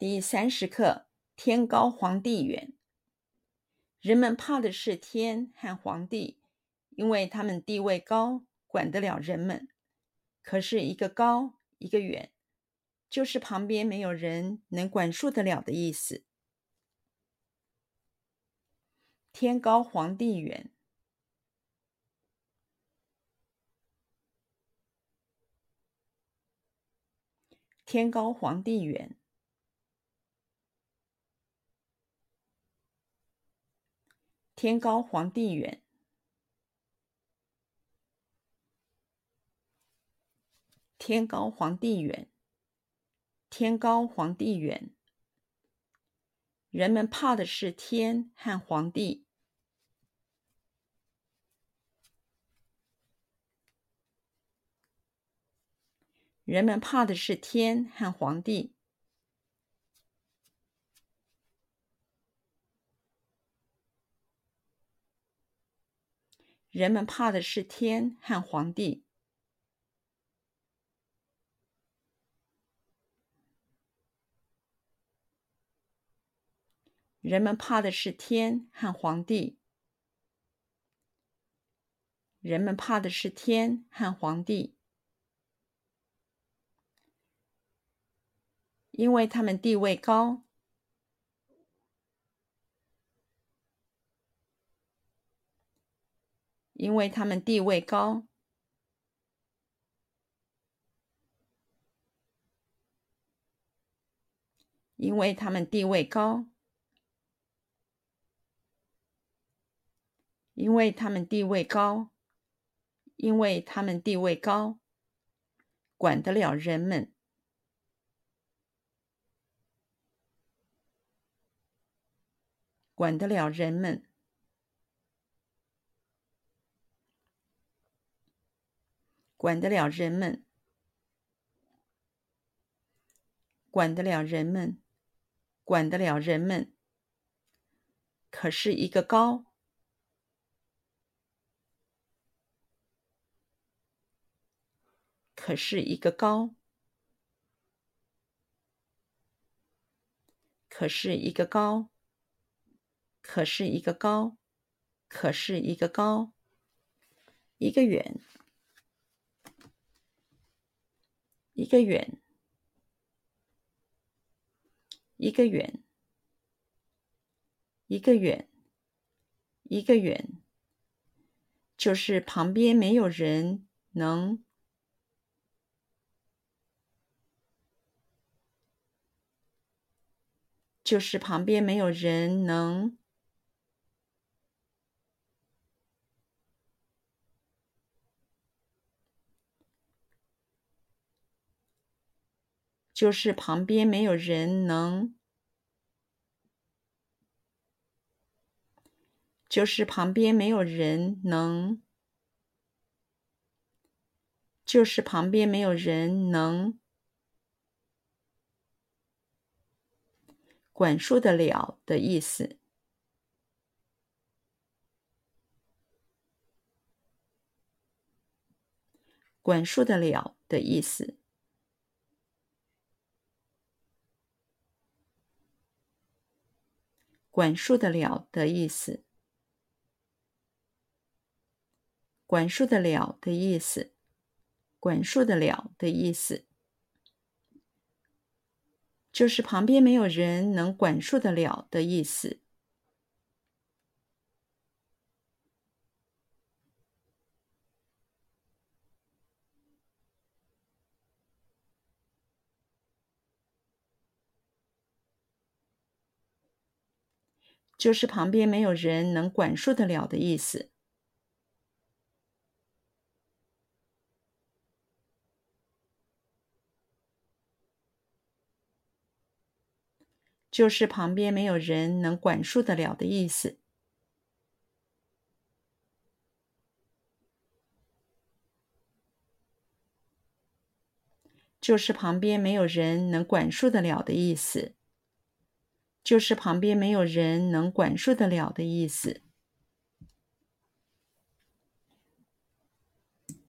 第三十课：天高皇帝远。人们怕的是天和皇帝，因为他们地位高，管得了人们。可是，一个高，一个远，就是旁边没有人能管束得了的意思。天高皇帝远。天高皇帝远，天高皇帝远，天高皇帝远，天高皇帝远。人们怕的是天和皇帝。人们怕的是天和皇帝。人们怕的是天和皇帝。人们怕的是天和皇帝。人们怕的是天和皇帝。因为他们地位高，因为他们地位高，因为他们地位高，因为他们地位高，因为他们地位高，管得了人们。管得了人们，管得了人们，管得了人们，管得了人们。可是一个高，可是一个高，可是一个高。可是一个高，可是一个高，一个远，一个远，一个远，一个远，一个远，就是旁边没有人能，就是旁边没有人能。就是旁边没有人能，就是旁边没有人能，就是旁边没有人能管束得了的意思，管束得了的意思。管束得了的意思，管束得了的意思，管束得了的意思，就是旁边没有人能管束得了的意思，就是旁边没有人能管束得了的意思，就是旁边没有人能管束得了的意思，就是旁边没有人能管束得了的意思。就是旁边没有人能管束得了的意思。